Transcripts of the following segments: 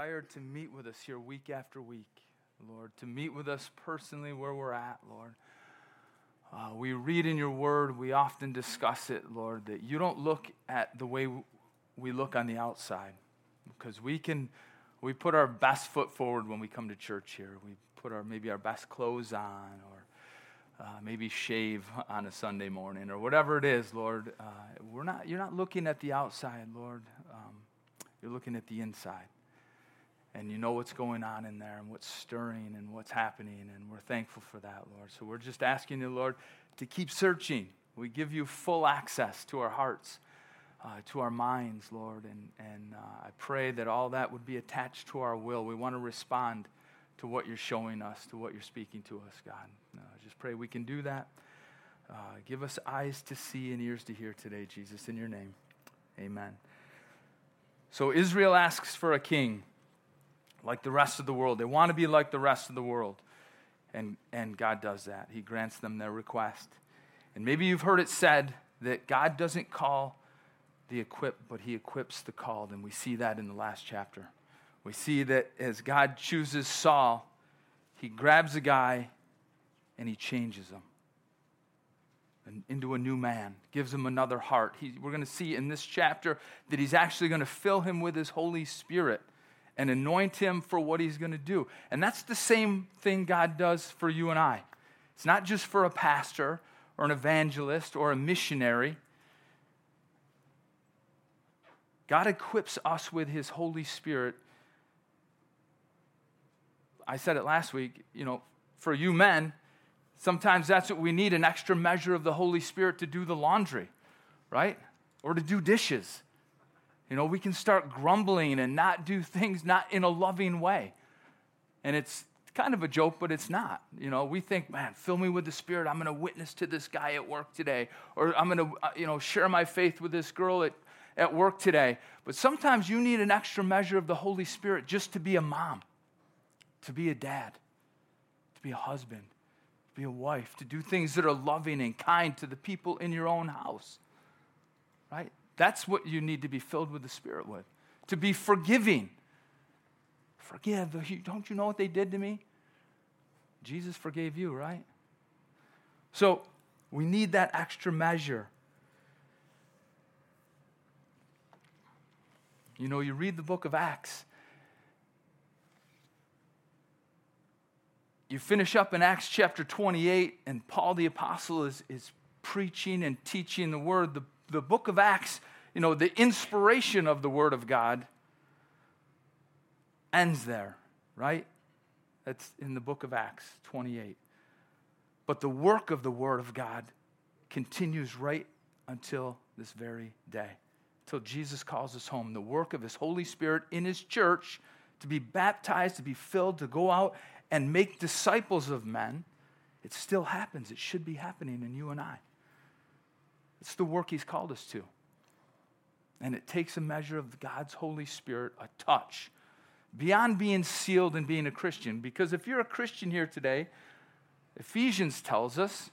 to meet with us here week after week, Lord, to meet with us personally where we're at, Lord. Uh, we read in your word, we often discuss it, Lord, that you don't look at the way we look on the outside because we can we put our best foot forward when we come to church here. We put our maybe our best clothes on or uh, maybe shave on a sunday morning or whatever it is lord. Uh, we're not you're not looking at the outside lord. Um, you're looking at the inside and you know what's going on in there and what's stirring and what's happening and we're thankful for that lord so we're just asking you lord to keep searching we give you full access to our hearts uh, to our minds, Lord. And, and uh, I pray that all that would be attached to our will. We want to respond to what you're showing us, to what you're speaking to us, God. Uh, just pray we can do that. Uh, give us eyes to see and ears to hear today, Jesus, in your name. Amen. So Israel asks for a king like the rest of the world. They want to be like the rest of the world. And, and God does that. He grants them their request. And maybe you've heard it said that God doesn't call the equipped, but he equips the called. And we see that in the last chapter. We see that as God chooses Saul, he grabs a guy and he changes him into a new man, gives him another heart. He, we're going to see in this chapter that he's actually going to fill him with his Holy Spirit and anoint him for what he's going to do. And that's the same thing God does for you and I. It's not just for a pastor or an evangelist or a missionary. God equips us with His Holy Spirit. I said it last week, you know, for you men, sometimes that's what we need an extra measure of the Holy Spirit to do the laundry, right? Or to do dishes. You know, we can start grumbling and not do things not in a loving way. And it's kind of a joke, but it's not. You know, we think, man, fill me with the Spirit. I'm going to witness to this guy at work today. Or I'm going to, uh, you know, share my faith with this girl at at work today. But sometimes you need an extra measure of the Holy Spirit just to be a mom, to be a dad, to be a husband, to be a wife, to do things that are loving and kind to the people in your own house. Right? That's what you need to be filled with the Spirit with. To be forgiving. Forgive. Don't you know what they did to me? Jesus forgave you, right? So we need that extra measure You know, you read the book of Acts. You finish up in Acts chapter 28, and Paul the Apostle is, is preaching and teaching the word. The, the book of Acts, you know, the inspiration of the word of God ends there, right? That's in the book of Acts 28. But the work of the word of God continues right until this very day till Jesus calls us home. The work of His Holy Spirit in His church to be baptized, to be filled, to go out and make disciples of men. It still happens. It should be happening in you and I. It's the work He's called us to. And it takes a measure of God's Holy Spirit, a touch, beyond being sealed and being a Christian. Because if you're a Christian here today, Ephesians tells us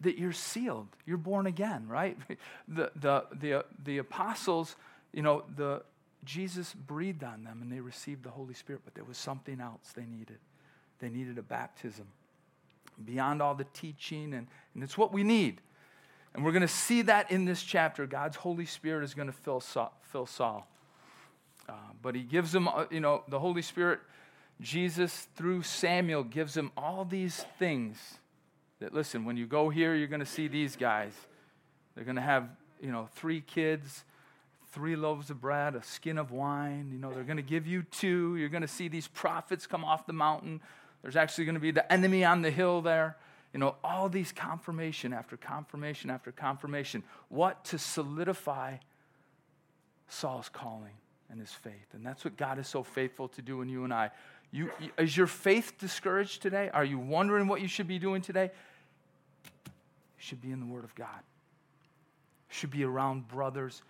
that you're sealed. You're born again, right? The, the, the, the apostles, you know, the, Jesus breathed on them and they received the Holy Spirit, but there was something else they needed. They needed a baptism beyond all the teaching, and, and it's what we need. And we're going to see that in this chapter. God's Holy Spirit is going to fill Saul. Fill Saul. Uh, but he gives him, uh, you know, the Holy Spirit, Jesus through Samuel gives him all these things that listen, when you go here, you're going to see these guys. They're going to have, you know, three kids, three loaves of bread, a skin of wine. You know, they're going to give you two. You're going to see these prophets come off the mountain. There's actually going to be the enemy on the hill there. You know, all these confirmation after confirmation after confirmation. What to solidify Saul's calling and his faith. And that's what God is so faithful to do in you and I. You, is your faith discouraged today? Are you wondering what you should be doing today? You should be in the Word of God. You should be around brothers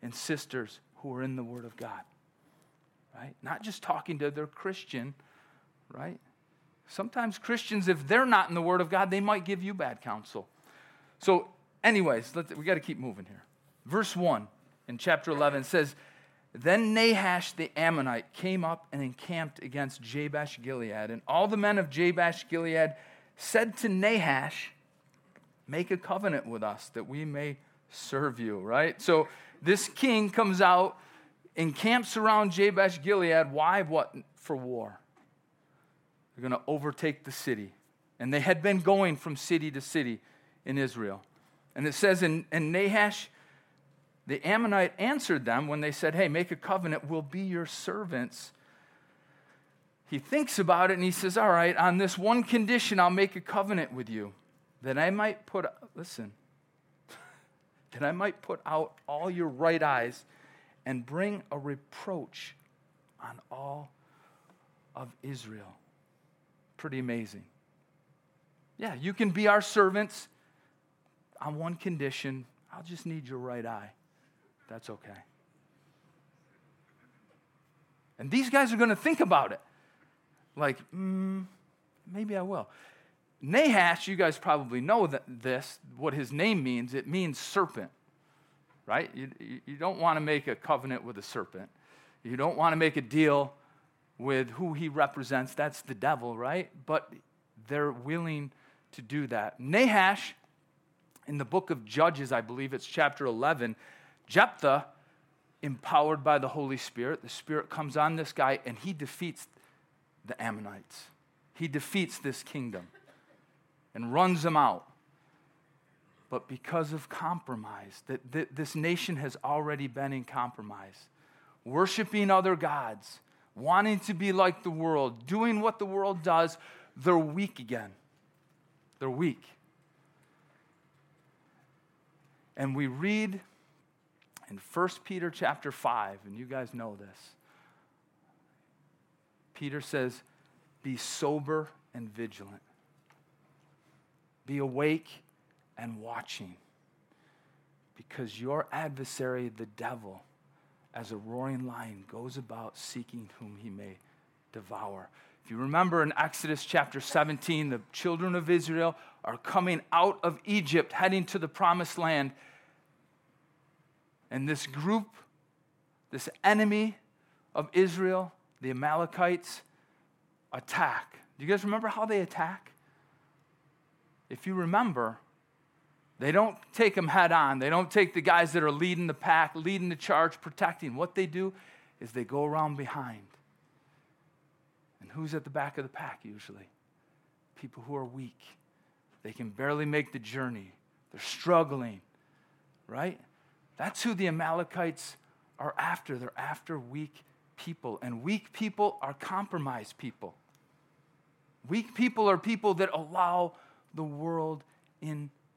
and sisters who are in the Word of God. Right? Not just talking to their Christian, right? Sometimes Christians, if they're not in the Word of God, they might give you bad counsel. So, anyways, we got to keep moving here. Verse 1 in chapter 11 says, Then Nahash the Ammonite came up and encamped against Jabesh Gilead. And all the men of Jabesh Gilead said to Nahash, Make a covenant with us that we may serve you, right? So this king comes out, encamps around Jabesh Gilead. Why? What? For war. They're going to overtake the city. And they had been going from city to city in Israel. And it says, in, in Nahash, the Ammonite answered them when they said, Hey, make a covenant, we'll be your servants. He thinks about it and he says, All right, on this one condition, I'll make a covenant with you that I might put, listen, that I might put out all your right eyes and bring a reproach on all of Israel. Pretty amazing. Yeah, you can be our servants on one condition I'll just need your right eye. That's okay. And these guys are going to think about it. Like, mm, maybe I will. Nahash, you guys probably know that this, what his name means. It means serpent, right? You, you don't want to make a covenant with a serpent. You don't want to make a deal with who he represents. That's the devil, right? But they're willing to do that. Nahash, in the book of Judges, I believe it's chapter 11, Jephthah, empowered by the Holy Spirit, the Spirit comes on this guy and he defeats the Ammonites. He defeats this kingdom and runs them out. But because of compromise, that, this nation has already been in compromise, worshiping other gods, wanting to be like the world, doing what the world does, they're weak again. They're weak. And we read in 1 Peter chapter 5, and you guys know this. Peter says, Be sober and vigilant. Be awake and watching. Because your adversary, the devil, as a roaring lion, goes about seeking whom he may devour. If you remember in Exodus chapter 17, the children of Israel are coming out of Egypt, heading to the promised land and this group, this enemy of Israel, the Amalekites, attack. Do you guys remember how they attack? If you remember, they don't take them head on. They don't take the guys that are leading the pack, leading the charge, protecting. What they do is they go around behind. And who's at the back of the pack usually? People who are weak. They can barely make the journey. They're struggling, right? That's who the Amalekites are after. They're after weak people. And weak people are compromised people. Weak people are people that allow the world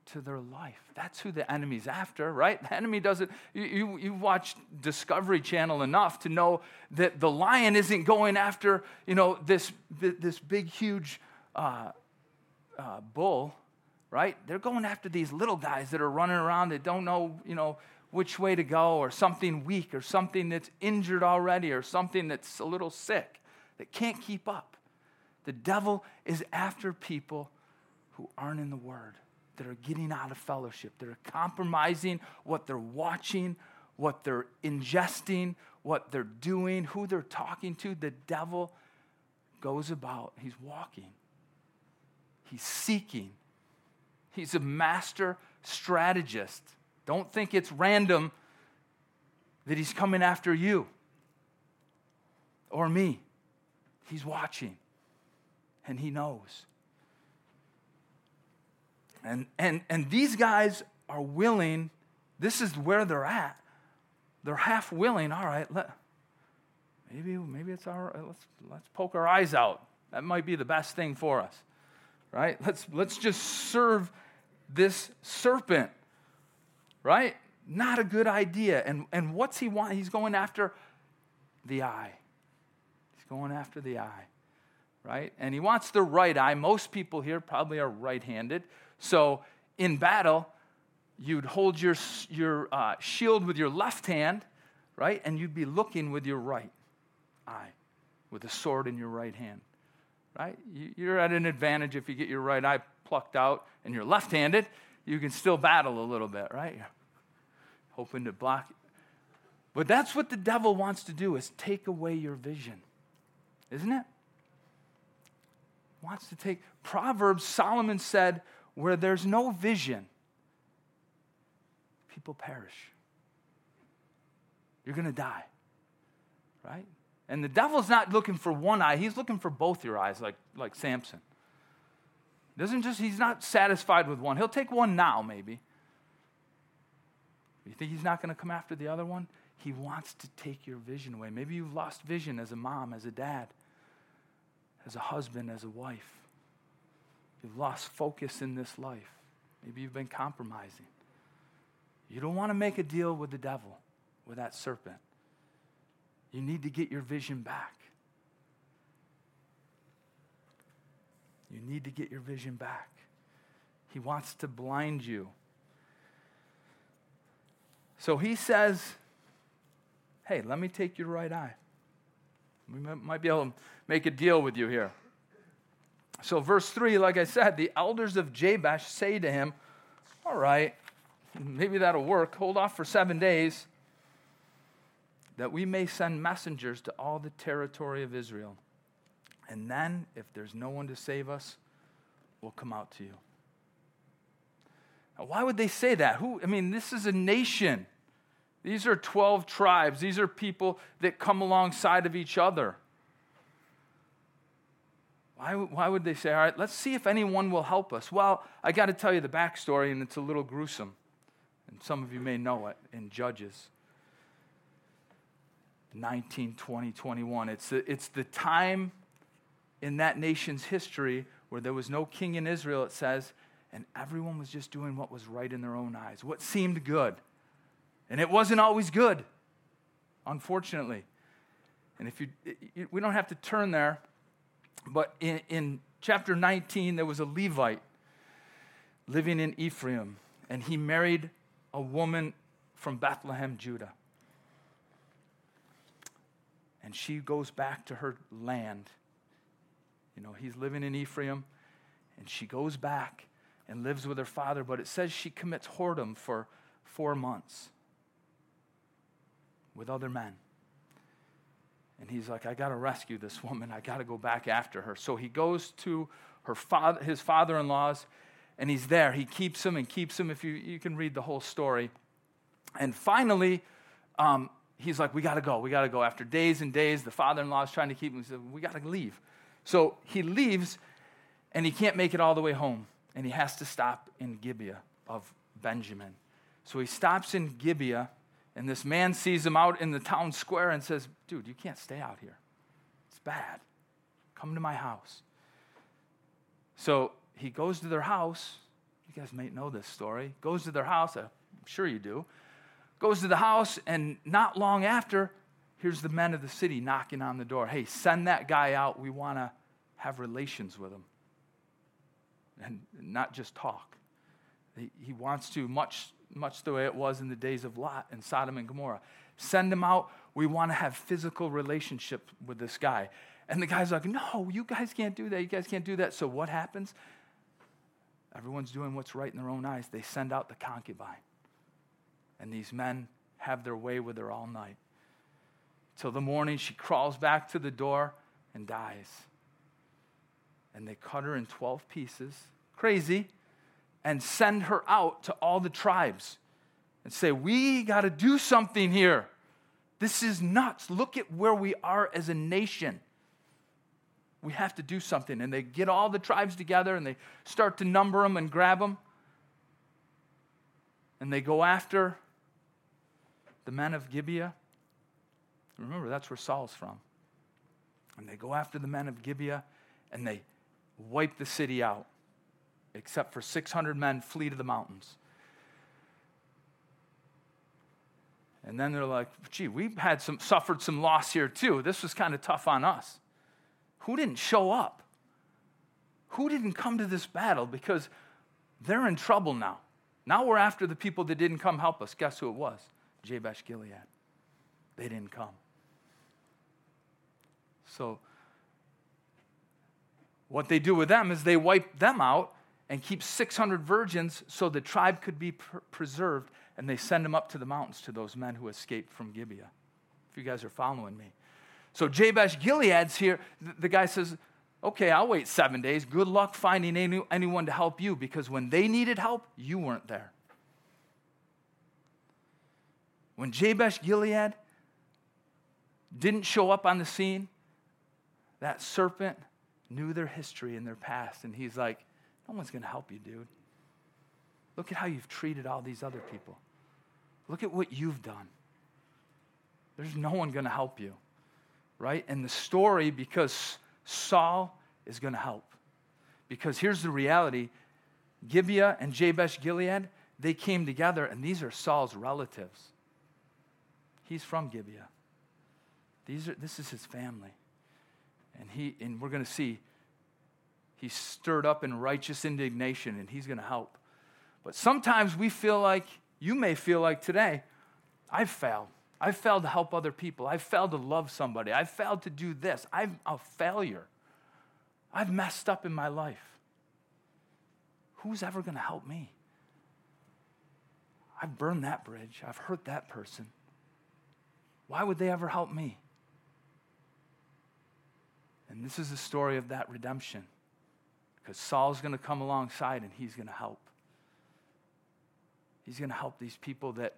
into their life. That's who the enemy's after, right? The enemy doesn't, you, you, you watch Discovery Channel enough to know that the lion isn't going after, you know, this, this big, huge uh, uh, bull, right? They're going after these little guys that are running around that don't know, you know, which way to go, or something weak, or something that's injured already, or something that's a little sick that can't keep up. The devil is after people who aren't in the Word, that are getting out of fellowship, that are compromising what they're watching, what they're ingesting, what they're doing, who they're talking to. The devil goes about, he's walking, he's seeking, he's a master strategist. Don't think it's random that he's coming after you or me. He's watching and he knows. And, and, and these guys are willing, this is where they're at. They're half willing, all right, let, maybe, maybe it's our, uh, let's, let's poke our eyes out. That might be the best thing for us, right? Let's, let's just serve this serpent right? Not a good idea. And, and what's he want? He's going after the eye. He's going after the eye, right? And he wants the right eye. Most people here probably are right handed. So in battle, you'd hold your, your uh, shield with your left hand, right? And you'd be looking with your right eye, with a sword in your right hand, right? You're at an advantage if you get your right eye plucked out and you're left handed you can still battle a little bit, right? Hoping to block. But that's what the devil wants to do is take away your vision. Isn't it? Wants to take Proverbs Solomon said where there's no vision people perish. You're going to die. Right? And the devil's not looking for one eye, he's looking for both your eyes like like Samson. Doesn't just he's not satisfied with one. He'll take one now maybe. You think he's not going to come after the other one? He wants to take your vision away. Maybe you've lost vision as a mom, as a dad, as a husband, as a wife. You've lost focus in this life. Maybe you've been compromising. You don't want to make a deal with the devil, with that serpent. You need to get your vision back. You need to get your vision back. He wants to blind you. So he says, Hey, let me take your right eye. We might be able to make a deal with you here. So, verse 3, like I said, the elders of Jabesh say to him, All right, maybe that'll work. Hold off for seven days, that we may send messengers to all the territory of Israel. And then, if there's no one to save us, we'll come out to you. Now, why would they say that? Who, I mean, this is a nation. These are 12 tribes. These are people that come alongside of each other. Why, why would they say, all right, let's see if anyone will help us? Well, I got to tell you the backstory, and it's a little gruesome. And some of you may know it in Judges 19, 20, 21. It's the, it's the time in that nation's history where there was no king in Israel, it says, and everyone was just doing what was right in their own eyes, what seemed good. And it wasn't always good, unfortunately. And if you, we don't have to turn there, but in, in chapter 19, there was a Levite living in Ephraim, and he married a woman from Bethlehem, Judah. And she goes back to her land you know, he's living in Ephraim, and she goes back and lives with her father, but it says she commits whoredom for four months with other men. And he's like, I got to rescue this woman. I got to go back after her. So he goes to her father, his father in law's, and he's there. He keeps him and keeps him. If you, you can read the whole story. And finally, um, he's like, We got to go. We got to go. After days and days, the father in law is trying to keep him. He said, We got to leave. So he leaves and he can't make it all the way home. And he has to stop in Gibeah of Benjamin. So he stops in Gibeah, and this man sees him out in the town square and says, Dude, you can't stay out here. It's bad. Come to my house. So he goes to their house. You guys might know this story. Goes to their house. I'm sure you do. Goes to the house, and not long after, here's the men of the city knocking on the door. Hey, send that guy out. We want to have relations with him. And not just talk. He wants to, much, much the way it was in the days of Lot and Sodom and Gomorrah. Send him out. We want to have physical relationship with this guy. And the guy's like, no, you guys can't do that. You guys can't do that. So what happens? Everyone's doing what's right in their own eyes. They send out the concubine. And these men have their way with her all night. Till the morning, she crawls back to the door and dies. And they cut her in 12 pieces, crazy, and send her out to all the tribes and say, We got to do something here. This is nuts. Look at where we are as a nation. We have to do something. And they get all the tribes together and they start to number them and grab them. And they go after the men of Gibeah. Remember, that's where Saul's from. And they go after the men of Gibeah and they wipe the city out, except for 600 men flee to the mountains. And then they're like, gee, we've had some, suffered some loss here too. This was kind of tough on us. Who didn't show up? Who didn't come to this battle? Because they're in trouble now. Now we're after the people that didn't come help us. Guess who it was? Jabesh Gilead. They didn't come. So, what they do with them is they wipe them out and keep 600 virgins so the tribe could be pr- preserved and they send them up to the mountains to those men who escaped from Gibeah. If you guys are following me. So Jabesh Gilead's here. The guy says, Okay, I'll wait seven days. Good luck finding any, anyone to help you because when they needed help, you weren't there. When Jabesh Gilead didn't show up on the scene, that serpent knew their history and their past. And he's like, No one's going to help you, dude. Look at how you've treated all these other people. Look at what you've done. There's no one going to help you, right? And the story, because Saul is going to help. Because here's the reality Gibeah and Jabesh Gilead, they came together, and these are Saul's relatives. He's from Gibeah. These are, this is his family. And, he, and we're going to see he's stirred up in righteous indignation, and he's going to help. But sometimes we feel like, you may feel like today, I've failed. I've failed to help other people. I've failed to love somebody. I've failed to do this. I'm a failure. I've messed up in my life. Who's ever going to help me? I've burned that bridge. I've hurt that person. Why would they ever help me? And this is the story of that redemption. Because Saul's going to come alongside and he's going to help. He's going to help these people that,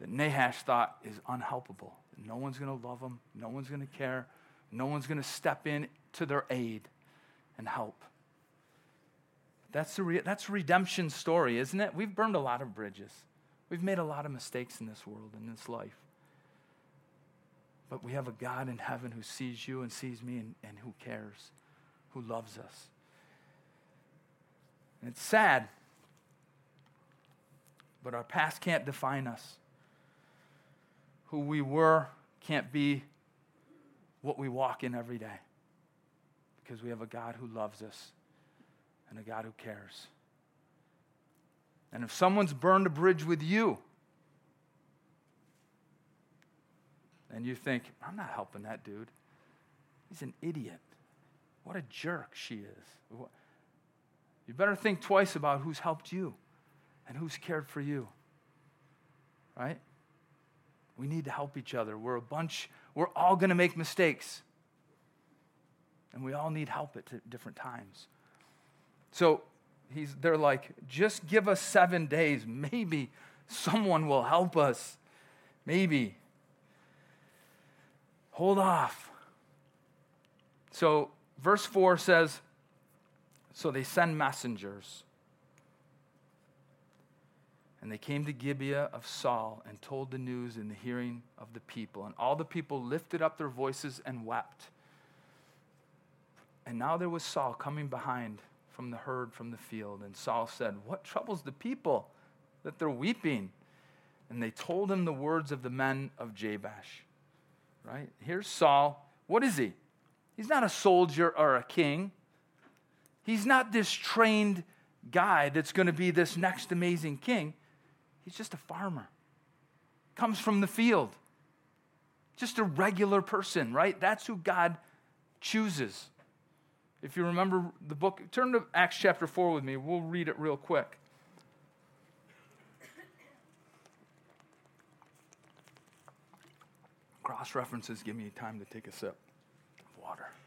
that Nahash thought is unhelpable. No one's going to love them, no one's going to care, no one's going to step in to their aid and help. That's the re- that's redemption story, isn't it? We've burned a lot of bridges. We've made a lot of mistakes in this world, in this life. But we have a God in heaven who sees you and sees me and, and who cares, who loves us. And it's sad, but our past can't define us. Who we were can't be what we walk in every day because we have a God who loves us and a God who cares. And if someone's burned a bridge with you, and you think, I'm not helping that dude, he's an idiot. What a jerk she is. You better think twice about who's helped you and who's cared for you. Right? We need to help each other. We're a bunch, we're all going to make mistakes. And we all need help at different times. So he's, they're like, just give us seven days. Maybe someone will help us. Maybe. Hold off. So, verse 4 says, So they send messengers. And they came to Gibeah of Saul and told the news in the hearing of the people. And all the people lifted up their voices and wept. And now there was Saul coming behind from the herd from the field. And Saul said, What troubles the people that they're weeping? And they told him the words of the men of Jabesh. Right? Here's Saul. What is he? He's not a soldier or a king. He's not this trained guy that's going to be this next amazing king. He's just a farmer. Comes from the field. Just a regular person, right? That's who God chooses. If you remember the book, turn to Acts chapter 4 with me. We'll read it real quick. Cross references give me time to take a sip water.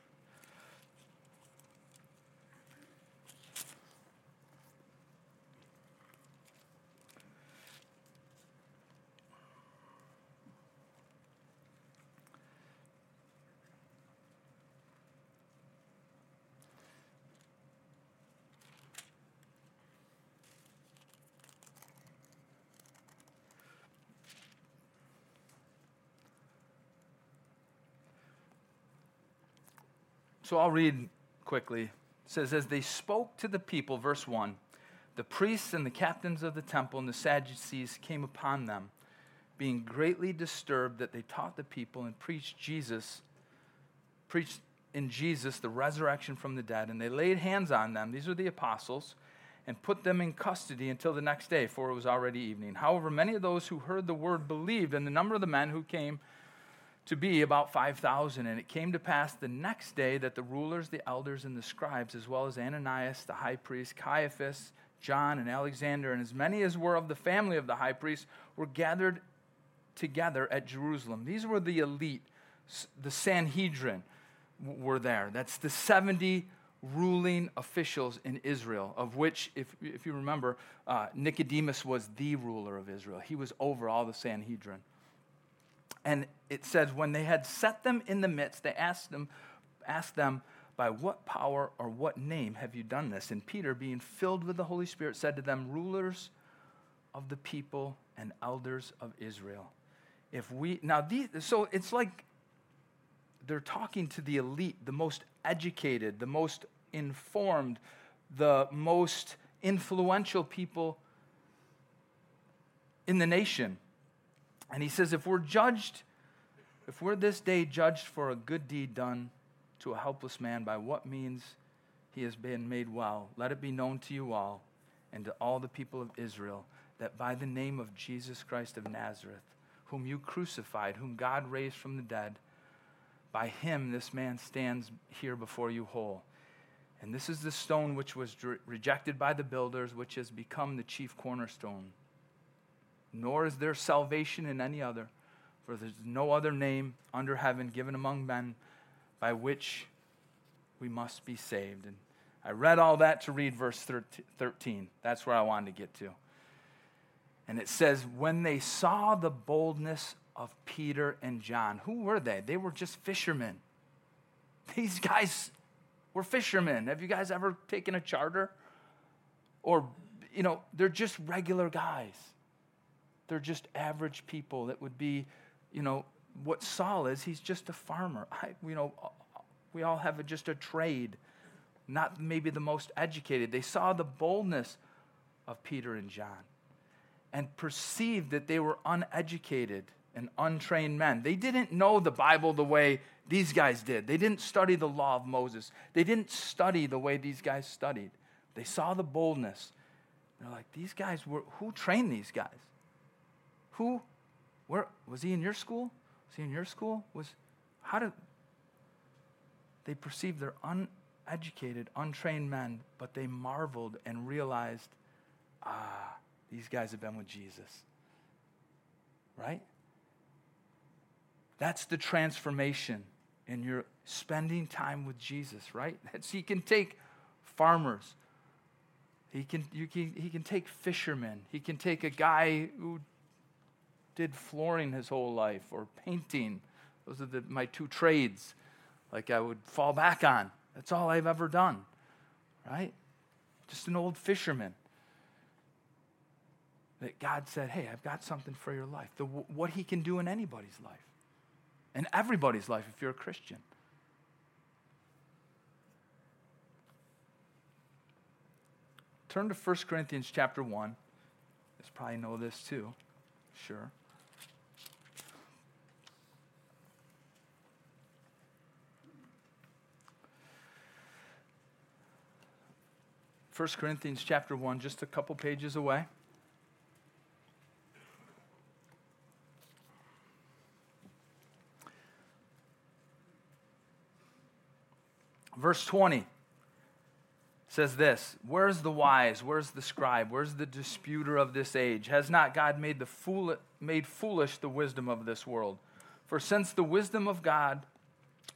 So I'll read quickly. It says, As they spoke to the people, verse 1, the priests and the captains of the temple and the Sadducees came upon them, being greatly disturbed that they taught the people and preached Jesus, preached in Jesus the resurrection from the dead. And they laid hands on them, these are the apostles, and put them in custody until the next day, for it was already evening. However, many of those who heard the word believed, and the number of the men who came to be about 5,000. And it came to pass the next day that the rulers, the elders, and the scribes, as well as Ananias, the high priest, Caiaphas, John, and Alexander, and as many as were of the family of the high priest were gathered together at Jerusalem. These were the elite, the Sanhedrin were there. That's the 70 ruling officials in Israel, of which, if, if you remember, uh, Nicodemus was the ruler of Israel. He was over all the Sanhedrin. And it says, when they had set them in the midst, they asked them, asked them, by what power or what name have you done this? And Peter, being filled with the Holy Spirit, said to them, Rulers of the people and elders of Israel. If we, now, these, so it's like they're talking to the elite, the most educated, the most informed, the most influential people in the nation. And he says, if we're judged, if we're this day judged for a good deed done to a helpless man by what means he has been made well, let it be known to you all and to all the people of Israel that by the name of Jesus Christ of Nazareth, whom you crucified, whom God raised from the dead, by him this man stands here before you whole. And this is the stone which was rejected by the builders, which has become the chief cornerstone. Nor is there salvation in any other, for there's no other name under heaven given among men by which we must be saved. And I read all that to read verse 13. That's where I wanted to get to. And it says, When they saw the boldness of Peter and John, who were they? They were just fishermen. These guys were fishermen. Have you guys ever taken a charter? Or, you know, they're just regular guys. They're just average people that would be, you know, what Saul is, he's just a farmer. I, you know, we all have a, just a trade, not maybe the most educated. They saw the boldness of Peter and John and perceived that they were uneducated and untrained men. They didn't know the Bible the way these guys did. They didn't study the law of Moses. They didn't study the way these guys studied. They saw the boldness. They're like, these guys were, who trained these guys? Who, where, was he in your school? Was he in your school was how did they perceive they're uneducated, untrained men, but they marveled and realized, ah, these guys have been with Jesus. Right? That's the transformation in your spending time with Jesus, right? That's, he can take farmers. He can, you can, he can take fishermen. He can take a guy who did flooring his whole life or painting. Those are the, my two trades, like I would fall back on. That's all I've ever done, right? Just an old fisherman. That God said, hey, I've got something for your life. The, what he can do in anybody's life, in everybody's life if you're a Christian. Turn to 1 Corinthians chapter 1. You probably know this too. Sure. 1 Corinthians chapter 1, just a couple pages away. Verse 20 says this Where's the wise? Where's the scribe? Where's the disputer of this age? Has not God made, the fool, made foolish the wisdom of this world? For since the wisdom of God,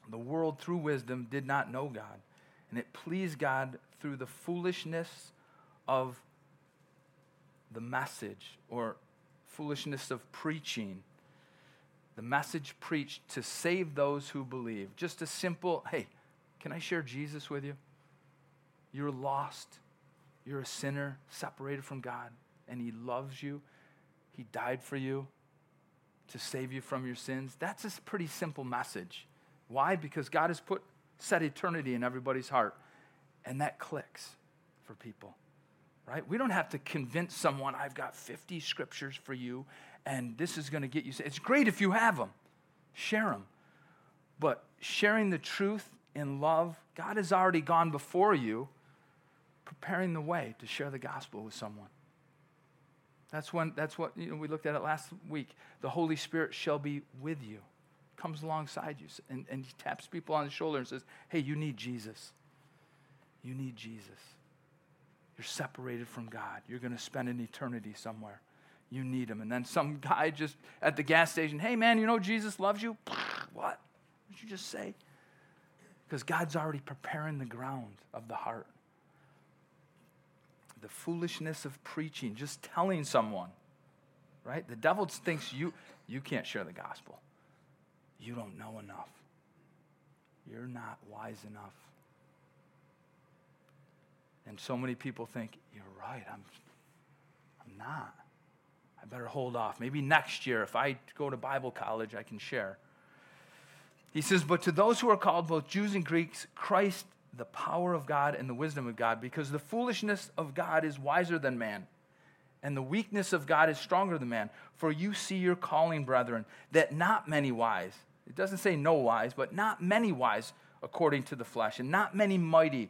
the world through wisdom did not know God, and it pleased God through the foolishness of the message or foolishness of preaching. The message preached to save those who believe. Just a simple, hey, can I share Jesus with you? You're lost. You're a sinner separated from God, and He loves you. He died for you to save you from your sins. That's a pretty simple message. Why? Because God has put set eternity in everybody's heart. And that clicks for people, right? We don't have to convince someone, I've got 50 scriptures for you, and this is going to get you. It's great if you have them, share them. But sharing the truth in love, God has already gone before you, preparing the way to share the gospel with someone. That's when that's what you know, we looked at it last week. The Holy Spirit shall be with you, comes alongside you, and, and he taps people on the shoulder and says, Hey, you need Jesus. You need Jesus. You're separated from God. You're going to spend an eternity somewhere. You need him. And then some guy just at the gas station, hey man, you know Jesus loves you? What? What did you just say? Because God's already preparing the ground of the heart. The foolishness of preaching, just telling someone, right? The devil thinks you, you can't share the gospel. You don't know enough. You're not wise enough. And so many people think, you're right, I'm, I'm not. I better hold off. Maybe next year, if I go to Bible college, I can share. He says, But to those who are called, both Jews and Greeks, Christ, the power of God and the wisdom of God, because the foolishness of God is wiser than man, and the weakness of God is stronger than man. For you see your calling, brethren, that not many wise, it doesn't say no wise, but not many wise according to the flesh, and not many mighty,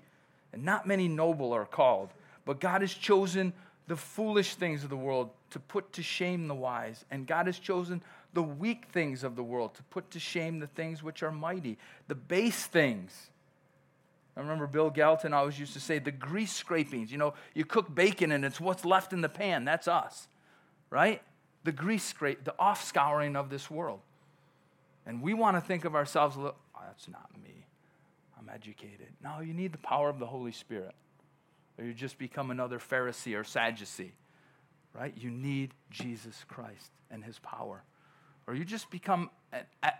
and not many noble are called. But God has chosen the foolish things of the world to put to shame the wise, and God has chosen the weak things of the world to put to shame the things which are mighty, the base things. I remember Bill Galton always used to say the grease scrapings. You know, you cook bacon and it's what's left in the pan. That's us, right? The grease scrape, the off scouring of this world. And we want to think of ourselves, oh, that's not me. Educated. No, you need the power of the Holy Spirit. Or you just become another Pharisee or Sadducee, right? You need Jesus Christ and his power or you just become an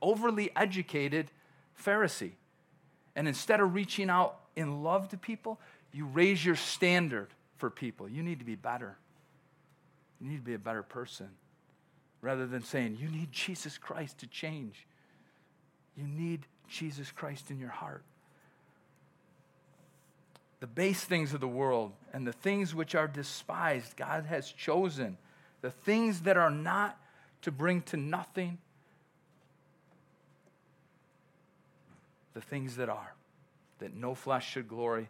overly educated Pharisee. And instead of reaching out in love to people, you raise your standard for people. You need to be better. You need to be a better person. Rather than saying, you need Jesus Christ to change. You need Jesus Christ in your heart. The base things of the world and the things which are despised, God has chosen. The things that are not to bring to nothing the things that are, that no flesh should glory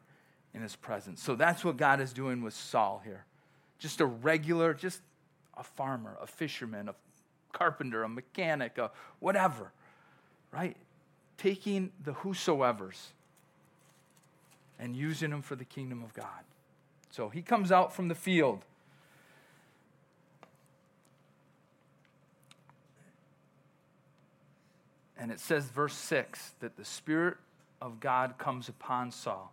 in his presence. So that's what God is doing with Saul here. Just a regular, just a farmer, a fisherman, a carpenter, a mechanic, a whatever, right? Taking the whosoever's and using them for the kingdom of God. So he comes out from the field And it says, verse 6, that the Spirit of God comes upon Saul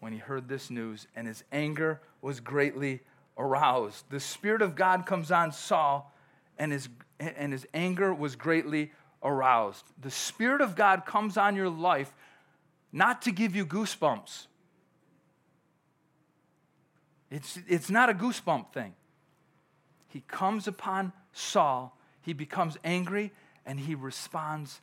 when he heard this news, and his anger was greatly aroused. The Spirit of God comes on Saul, and his, and his anger was greatly aroused. The Spirit of God comes on your life not to give you goosebumps. It's, it's not a goosebump thing. He comes upon Saul, he becomes angry, and he responds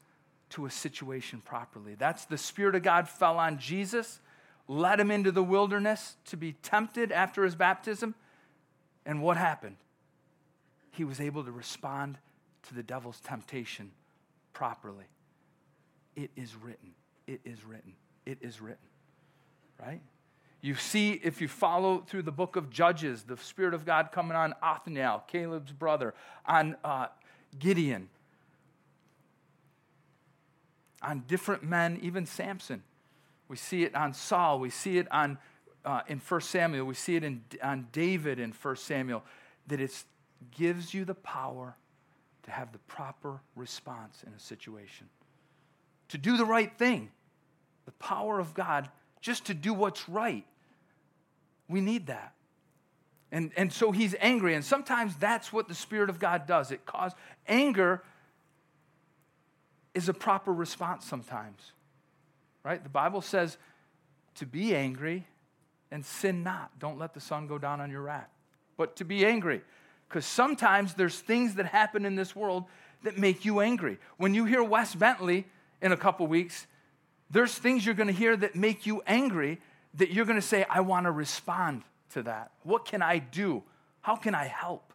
to a situation properly. That's the Spirit of God fell on Jesus, led him into the wilderness to be tempted after his baptism. And what happened? He was able to respond to the devil's temptation properly. It is written. It is written. It is written. Right? You see, if you follow through the book of Judges, the Spirit of God coming on Othniel, Caleb's brother, on uh, Gideon, on different men, even Samson. We see it on Saul. We see it on, uh, in 1 Samuel. We see it in, on David in 1 Samuel. That it gives you the power to have the proper response in a situation, to do the right thing. The power of God just to do what's right. We need that. And, and so he's angry. And sometimes that's what the Spirit of God does. It causes anger is a proper response sometimes. Right? The Bible says to be angry and sin not. Don't let the sun go down on your wrath. But to be angry. Because sometimes there's things that happen in this world that make you angry. When you hear Wes Bentley in a couple weeks, there's things you're going to hear that make you angry that you're going to say, I want to respond to that. What can I do? How can I help?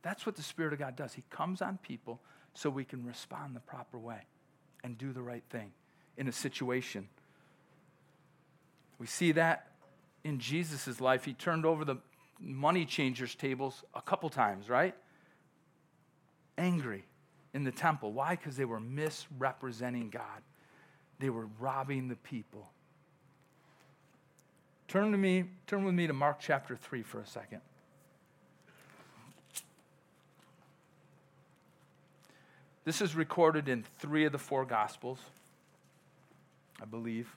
That's what the Spirit of God does. He comes on people so we can respond the proper way and do the right thing in a situation. We see that in Jesus' life. He turned over the money changers' tables a couple times, right? Angry in the temple. Why? Because they were misrepresenting God, they were robbing the people. Turn to me, turn with me to Mark chapter 3 for a second. This is recorded in three of the four Gospels, I believe.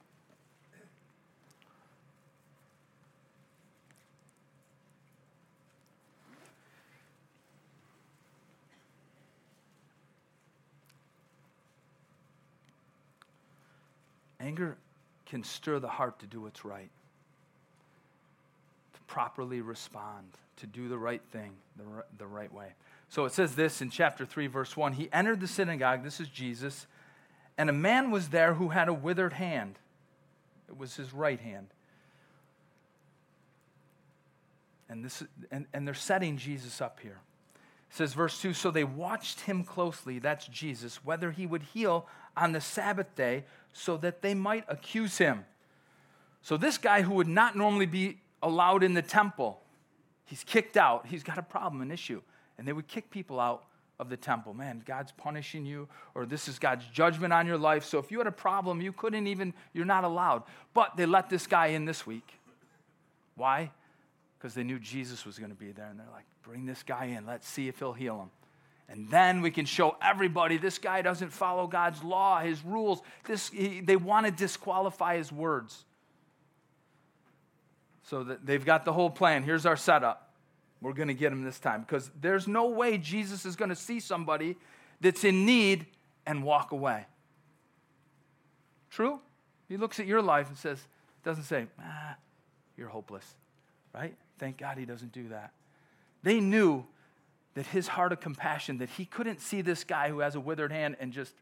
Anger can stir the heart to do what's right, to properly respond, to do the right thing the, the right way. So it says this in chapter 3, verse 1 He entered the synagogue, this is Jesus, and a man was there who had a withered hand. It was his right hand. And, this, and, and they're setting Jesus up here. It says, verse 2 So they watched him closely, that's Jesus, whether he would heal on the Sabbath day so that they might accuse him. So, this guy who would not normally be allowed in the temple, he's kicked out. He's got a problem, an issue. And they would kick people out of the temple. Man, God's punishing you, or this is God's judgment on your life. So, if you had a problem, you couldn't even, you're not allowed. But they let this guy in this week. Why? Because they knew Jesus was going to be there. And they're like, bring this guy in. Let's see if he'll heal him. And then we can show everybody this guy doesn't follow God's law, his rules. This, he, they want to disqualify his words. So that they've got the whole plan. Here's our setup. We're going to get him this time because there's no way Jesus is going to see somebody that's in need and walk away. True? He looks at your life and says, doesn't say, ah, you're hopeless, right? Thank God he doesn't do that. They knew that his heart of compassion, that he couldn't see this guy who has a withered hand and just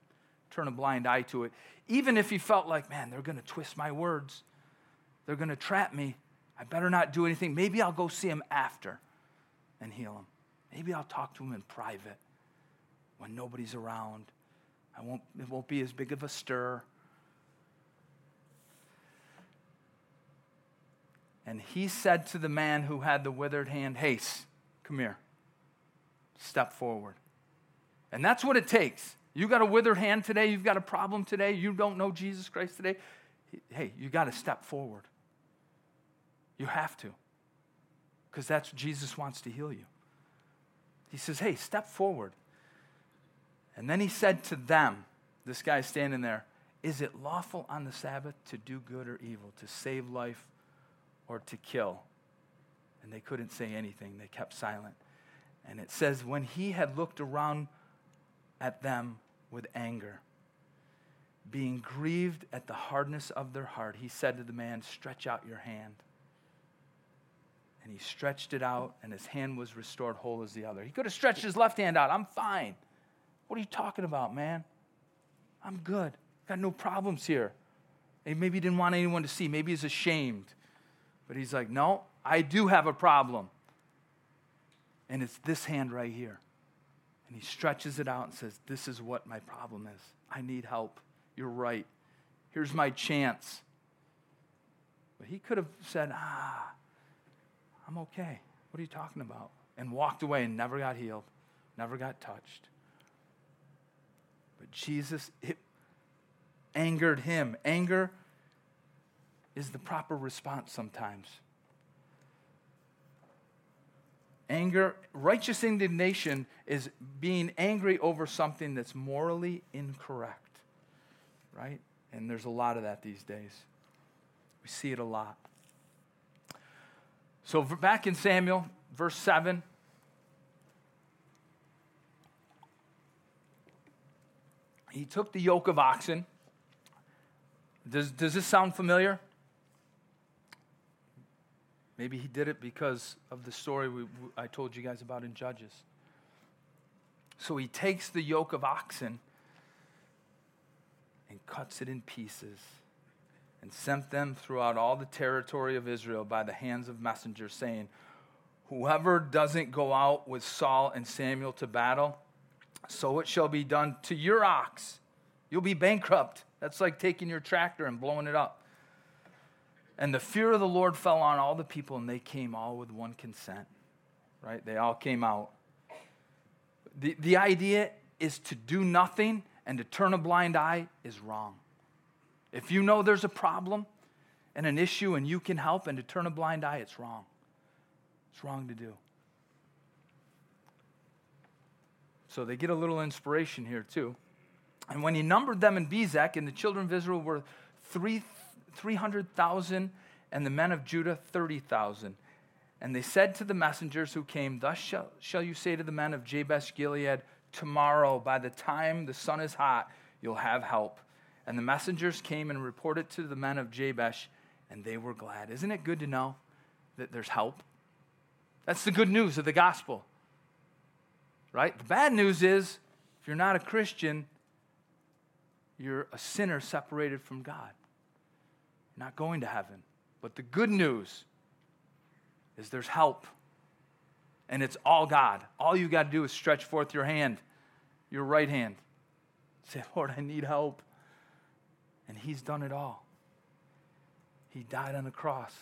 turn a blind eye to it. Even if he felt like, man, they're going to twist my words, they're going to trap me. I better not do anything. Maybe I'll go see him after and heal him. Maybe I'll talk to him in private when nobody's around. I won't, it won't be as big of a stir. And he said to the man who had the withered hand, Haste, come here step forward. And that's what it takes. You got a withered hand today, you've got a problem today, you don't know Jesus Christ today. Hey, you got to step forward. You have to. Because that's Jesus wants to heal you. He says, Hey, step forward. And then he said to them, this guy standing there, Is it lawful on the Sabbath to do good or evil, to save life or to kill? And they couldn't say anything. They kept silent. And it says, when he had looked around at them with anger, being grieved at the hardness of their heart, he said to the man, Stretch out your hand. And he stretched it out, and his hand was restored whole as the other. He could have stretched his left hand out. I'm fine. What are you talking about, man? I'm good. Got no problems here. And maybe he didn't want anyone to see. Maybe he's ashamed. But he's like, No, I do have a problem. And it's this hand right here. And he stretches it out and says, This is what my problem is. I need help. You're right. Here's my chance. But he could have said, Ah, I'm okay. What are you talking about? And walked away and never got healed, never got touched. But Jesus, it angered him. Anger is the proper response sometimes. Anger, righteous indignation is being angry over something that's morally incorrect, right? And there's a lot of that these days. We see it a lot. So, back in Samuel, verse 7. He took the yoke of oxen. Does, does this sound familiar? Maybe he did it because of the story we, I told you guys about in Judges. So he takes the yoke of oxen and cuts it in pieces and sent them throughout all the territory of Israel by the hands of messengers, saying, Whoever doesn't go out with Saul and Samuel to battle, so it shall be done to your ox. You'll be bankrupt. That's like taking your tractor and blowing it up. And the fear of the Lord fell on all the people, and they came all with one consent. Right? They all came out. The, the idea is to do nothing and to turn a blind eye is wrong. If you know there's a problem and an issue and you can help and to turn a blind eye, it's wrong. It's wrong to do. So they get a little inspiration here too. And when he numbered them in Bezek, and the children of Israel were three, 300,000, and the men of Judah 30,000. And they said to the messengers who came, Thus shall, shall you say to the men of Jabesh Gilead, Tomorrow, by the time the sun is hot, you'll have help. And the messengers came and reported to the men of Jabesh, and they were glad. Isn't it good to know that there's help? That's the good news of the gospel. Right? The bad news is if you're not a Christian, you're a sinner separated from God. Not going to heaven. But the good news is there's help. And it's all God. All you got to do is stretch forth your hand, your right hand. Say, Lord, I need help. And He's done it all. He died on the cross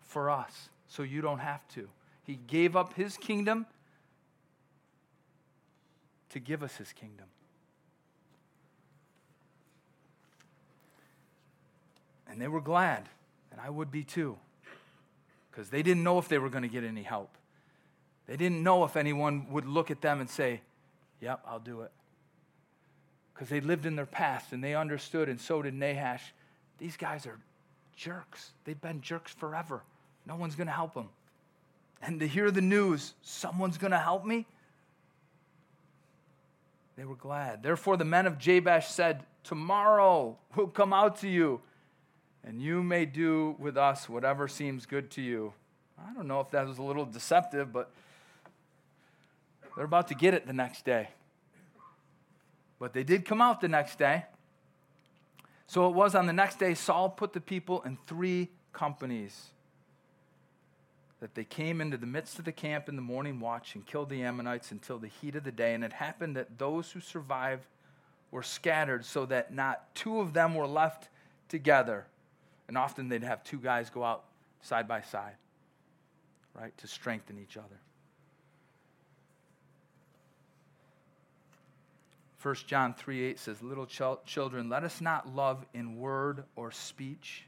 for us, so you don't have to. He gave up His kingdom to give us His kingdom. And they were glad, and I would be too, because they didn't know if they were going to get any help. They didn't know if anyone would look at them and say, Yep, I'll do it. Because they lived in their past and they understood, and so did Nahash. These guys are jerks. They've been jerks forever. No one's going to help them. And to hear the news, someone's going to help me, they were glad. Therefore, the men of Jabesh said, Tomorrow we'll come out to you and you may do with us whatever seems good to you. I don't know if that was a little deceptive, but they're about to get it the next day. But they did come out the next day. So it was on the next day, Saul put the people in three companies. That they came into the midst of the camp in the morning watch and killed the Ammonites until the heat of the day. And it happened that those who survived were scattered, so that not two of them were left together. And often they'd have two guys go out side by side, right, to strengthen each other. 1 John 3 8 says, Little ch- children, let us not love in word or speech,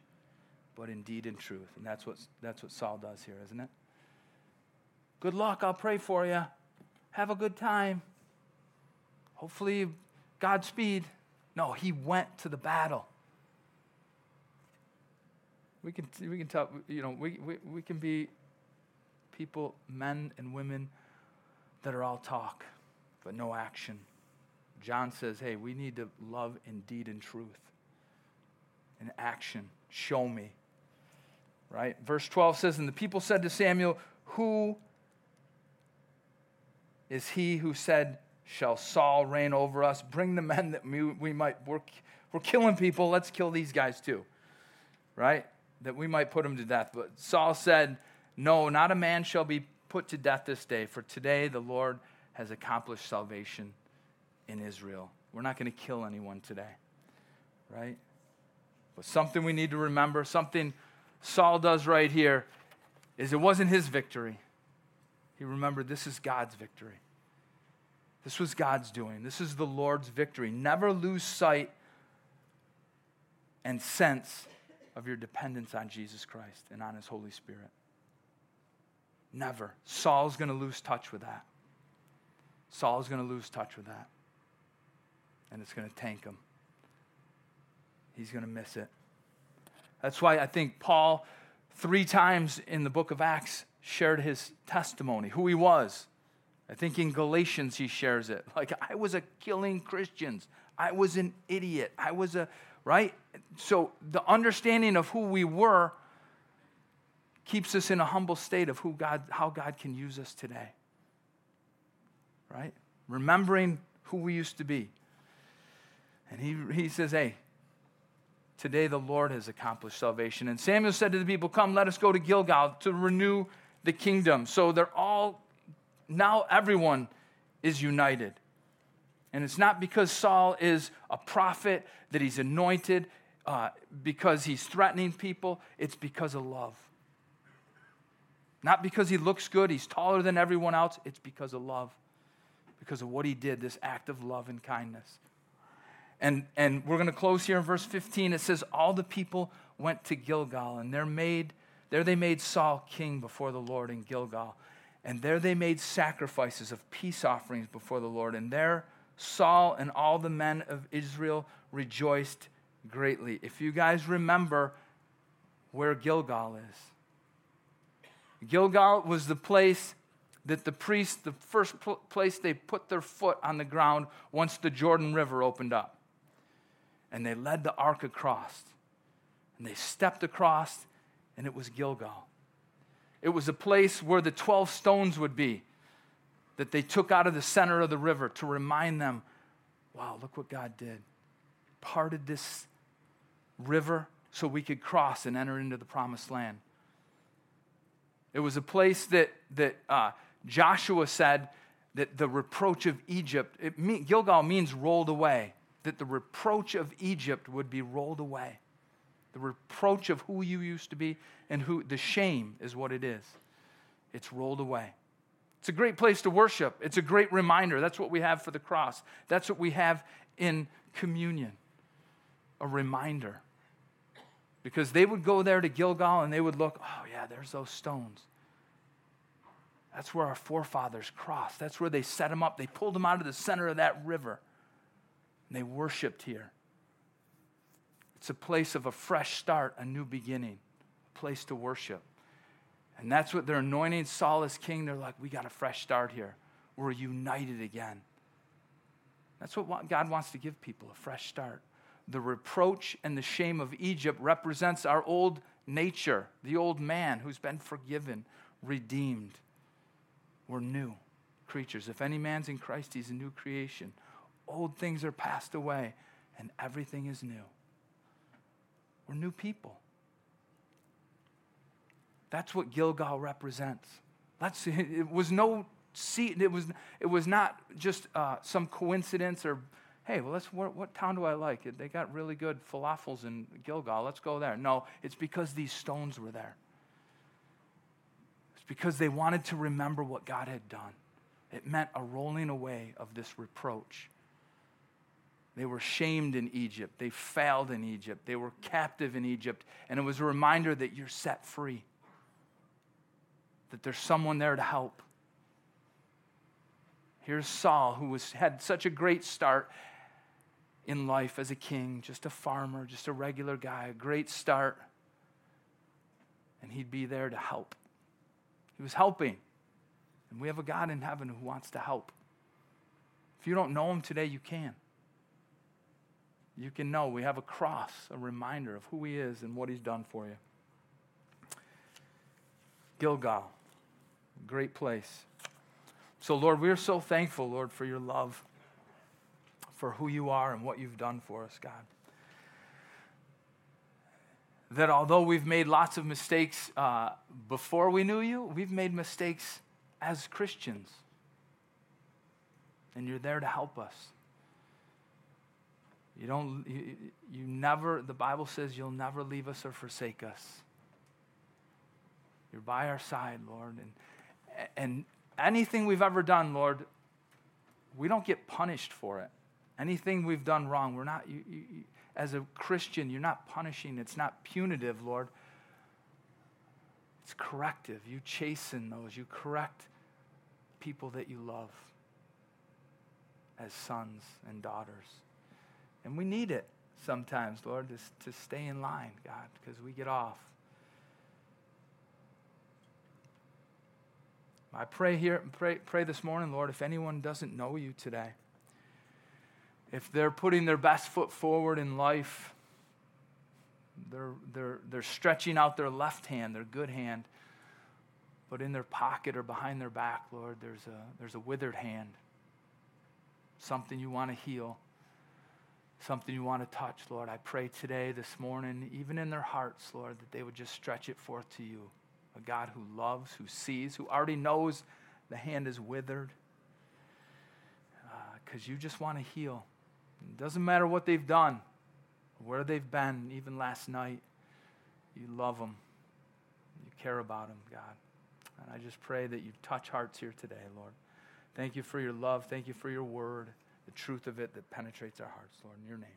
but in deed and truth. And that's what, that's what Saul does here, isn't it? Good luck. I'll pray for you. Have a good time. Hopefully, Godspeed. No, he went to the battle. We can, we can tell, you know, we, we, we can be people, men and women, that are all talk, but no action. John says, hey, we need to love in deed and truth. In action. Show me. Right? Verse 12 says, And the people said to Samuel, Who is he who said, Shall Saul reign over us? Bring the men that we, we might, we're, we're killing people. Let's kill these guys too. Right? That we might put him to death. But Saul said, No, not a man shall be put to death this day, for today the Lord has accomplished salvation in Israel. We're not going to kill anyone today, right? But something we need to remember, something Saul does right here, is it wasn't his victory. He remembered this is God's victory. This was God's doing. This is the Lord's victory. Never lose sight and sense of your dependence on Jesus Christ and on His Holy Spirit. Never. Saul's going to lose touch with that. Saul's going to lose touch with that. And it's going to tank him. He's going to miss it. That's why I think Paul, three times in the book of Acts, shared his testimony, who he was. I think in Galatians he shares it. Like, I was a killing Christians. I was an idiot. I was a right? So the understanding of who we were keeps us in a humble state of who God, how God can use us today. Right? Remembering who we used to be. And he, he says, Hey, today the Lord has accomplished salvation. And Samuel said to the people, Come, let us go to Gilgal to renew the kingdom. So they're all, now everyone is united. And it's not because Saul is a prophet, that he's anointed, uh, because he's threatening people. It's because of love. Not because he looks good, he's taller than everyone else. It's because of love, because of what he did, this act of love and kindness. And, and we're going to close here in verse 15. It says, All the people went to Gilgal, and there made there they made Saul king before the Lord in Gilgal. And there they made sacrifices of peace offerings before the Lord. And there Saul and all the men of Israel rejoiced greatly. If you guys remember where Gilgal is, Gilgal was the place that the priests, the first place they put their foot on the ground once the Jordan River opened up. And they led the ark across. And they stepped across, and it was Gilgal. It was a place where the 12 stones would be that they took out of the center of the river to remind them wow, look what God did. Parted this river so we could cross and enter into the promised land. It was a place that, that uh, Joshua said that the reproach of Egypt, it, Gilgal means rolled away, that the reproach of Egypt would be rolled away. The reproach of who you used to be and who the shame is what it is. It's rolled away. It's a great place to worship. It's a great reminder. That's what we have for the cross. That's what we have in communion a reminder. Because they would go there to Gilgal and they would look, oh, yeah, there's those stones. That's where our forefathers crossed. That's where they set them up. They pulled them out of the center of that river. And they worshiped here. It's a place of a fresh start, a new beginning, a place to worship. And that's what they're anointing Saul as king. They're like, we got a fresh start here. We're united again. That's what God wants to give people a fresh start. The reproach and the shame of Egypt represents our old nature, the old man who's been forgiven, redeemed. We're new creatures. If any man's in Christ, he's a new creation. Old things are passed away, and everything is new. We're new people. That's what Gilgal represents. That's, it was no seat, it was, it was not just uh, some coincidence or, hey, well, let's, what, what town do I like? They got really good falafels in Gilgal. Let's go there. No, it's because these stones were there. It's because they wanted to remember what God had done. It meant a rolling away of this reproach. They were shamed in Egypt. They failed in Egypt. They were captive in Egypt. And it was a reminder that you're set free, that there's someone there to help. Here's Saul, who was, had such a great start in life as a king, just a farmer, just a regular guy, a great start. And he'd be there to help. He was helping. And we have a God in heaven who wants to help. If you don't know him today, you can you can know we have a cross, a reminder of who He is and what He's done for you. Gilgal, great place. So, Lord, we are so thankful, Lord, for your love, for who you are and what you've done for us, God. That although we've made lots of mistakes uh, before we knew you, we've made mistakes as Christians. And you're there to help us. You don't, you, you never, the Bible says you'll never leave us or forsake us. You're by our side, Lord. And, and anything we've ever done, Lord, we don't get punished for it. Anything we've done wrong, we're not, you, you, as a Christian, you're not punishing. It's not punitive, Lord. It's corrective. You chasten those. You correct people that you love as sons and daughters. And we need it sometimes, Lord, to, to stay in line, God, because we get off. I pray here, pray, pray this morning, Lord, if anyone doesn't know you today, if they're putting their best foot forward in life, they're, they're, they're stretching out their left hand, their good hand, but in their pocket or behind their back, Lord, there's a, there's a withered hand, something you want to heal something you want to touch, Lord, I pray today, this morning, even in their hearts, Lord, that they would just stretch it forth to you. A God who loves, who sees, who already knows the hand is withered. Because uh, you just want to heal. It doesn't matter what they've done, where they've been, even last night. You love them. You care about them, God. And I just pray that you touch hearts here today, Lord. Thank you for your love. Thank you for your word the truth of it that penetrates our hearts, Lord, in your name.